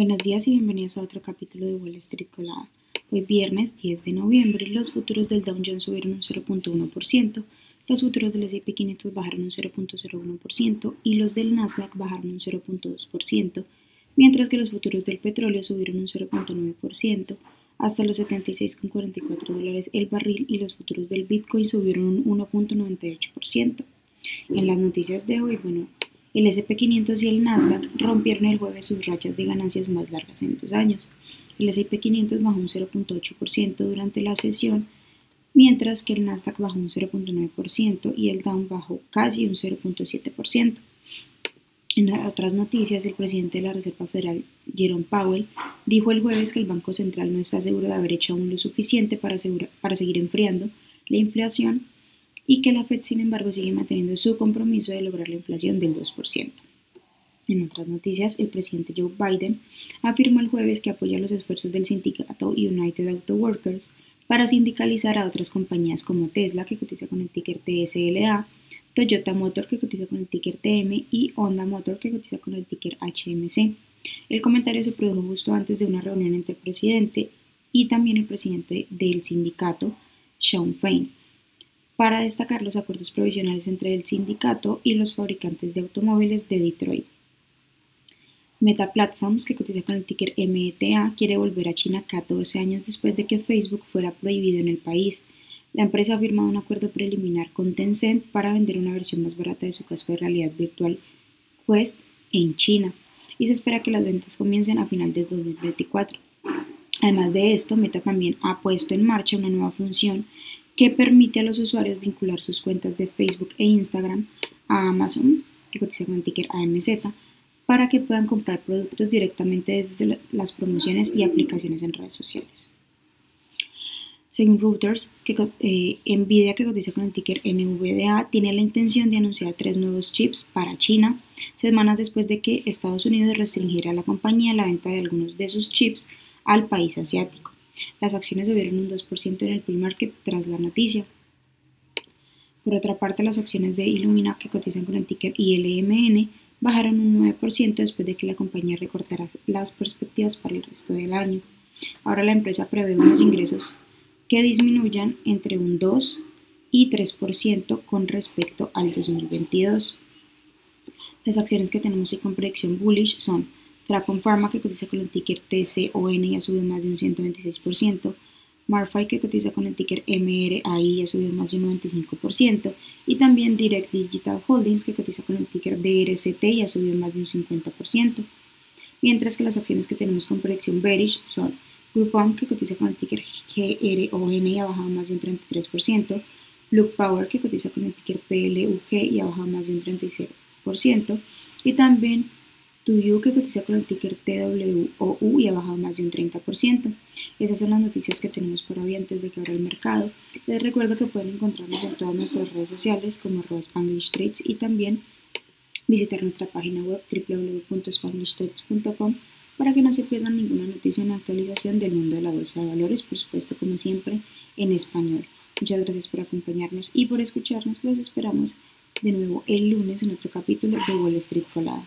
Buenos días y bienvenidos a otro capítulo de Wall Street Colada. Hoy viernes 10 de noviembre los futuros del Dow Jones subieron un 0.1%, los futuros del S&P 500 bajaron un 0.01% y los del Nasdaq bajaron un 0.2%, mientras que los futuros del petróleo subieron un 0.9% hasta los 76,44 dólares el barril y los futuros del Bitcoin subieron un 1.98%. En las noticias de hoy, bueno, el SP500 y el Nasdaq rompieron el jueves sus rachas de ganancias más largas en dos años. El SP500 bajó un 0.8% durante la sesión, mientras que el Nasdaq bajó un 0.9% y el Dow bajó casi un 0.7%. En otras noticias, el presidente de la Reserva Federal, Jerome Powell, dijo el jueves que el Banco Central no está seguro de haber hecho aún lo suficiente para, para seguir enfriando la inflación y que la Fed, sin embargo, sigue manteniendo su compromiso de lograr la inflación del 2%. En otras noticias, el presidente Joe Biden afirmó el jueves que apoya los esfuerzos del sindicato United Auto Workers para sindicalizar a otras compañías como Tesla, que cotiza con el ticker TSLA, Toyota Motor, que cotiza con el ticker TM, y Honda Motor, que cotiza con el ticker HMC. El comentario se produjo justo antes de una reunión entre el presidente y también el presidente del sindicato, Sean Fain para destacar los acuerdos provisionales entre el sindicato y los fabricantes de automóviles de Detroit. Meta Platforms, que cotiza con el ticker META, quiere volver a China 14 años después de que Facebook fuera prohibido en el país. La empresa ha firmado un acuerdo preliminar con Tencent para vender una versión más barata de su casco de realidad virtual Quest en China y se espera que las ventas comiencen a final de 2024. Además de esto, Meta también ha puesto en marcha una nueva función que permite a los usuarios vincular sus cuentas de Facebook e Instagram a Amazon, que cotiza con el ticker AMZ, para que puedan comprar productos directamente desde las promociones y aplicaciones en redes sociales. Según Reuters, que, eh, Nvidia, que cotiza con el ticker NVDA, tiene la intención de anunciar tres nuevos chips para China, semanas después de que Estados Unidos restringiera a la compañía la venta de algunos de sus chips al país asiático. Las acciones subieron un 2% en el pre-market tras la noticia. Por otra parte, las acciones de Illumina, que cotizan con el ticker ILMN, bajaron un 9% después de que la compañía recortara las perspectivas para el resto del año. Ahora la empresa prevé unos ingresos que disminuyan entre un 2 y 3% con respecto al 2022. Las acciones que tenemos hoy con predicción bullish son Tracon Pharma, que cotiza con el ticker TCON y ha subido más de un 126%. Marfy, que cotiza con el ticker MRAI ha subido más de un 95%. Y también Direct Digital Holdings, que cotiza con el ticker DRCT y ha subido más de un 50%. Mientras que las acciones que tenemos con predicción bearish son Groupon, que cotiza con el ticker GRON y ha bajado más de un 33%. Look Power, que cotiza con el ticker PLUG y ha bajado más de un 36%. Y también Tuyu que cotiza con el ticker TWOU y ha bajado más de un 30%. Esas son las noticias que tenemos por hoy antes de que abra el mercado. Les recuerdo que pueden encontrarnos en todas nuestras redes sociales como Spanglish Trades y también visitar nuestra página web www.spanglishtrades.com para que no se pierdan ninguna noticia en actualización del mundo de la bolsa de valores, por supuesto como siempre en español. Muchas gracias por acompañarnos y por escucharnos. Los esperamos de nuevo el lunes en otro capítulo de Wall Street Colada.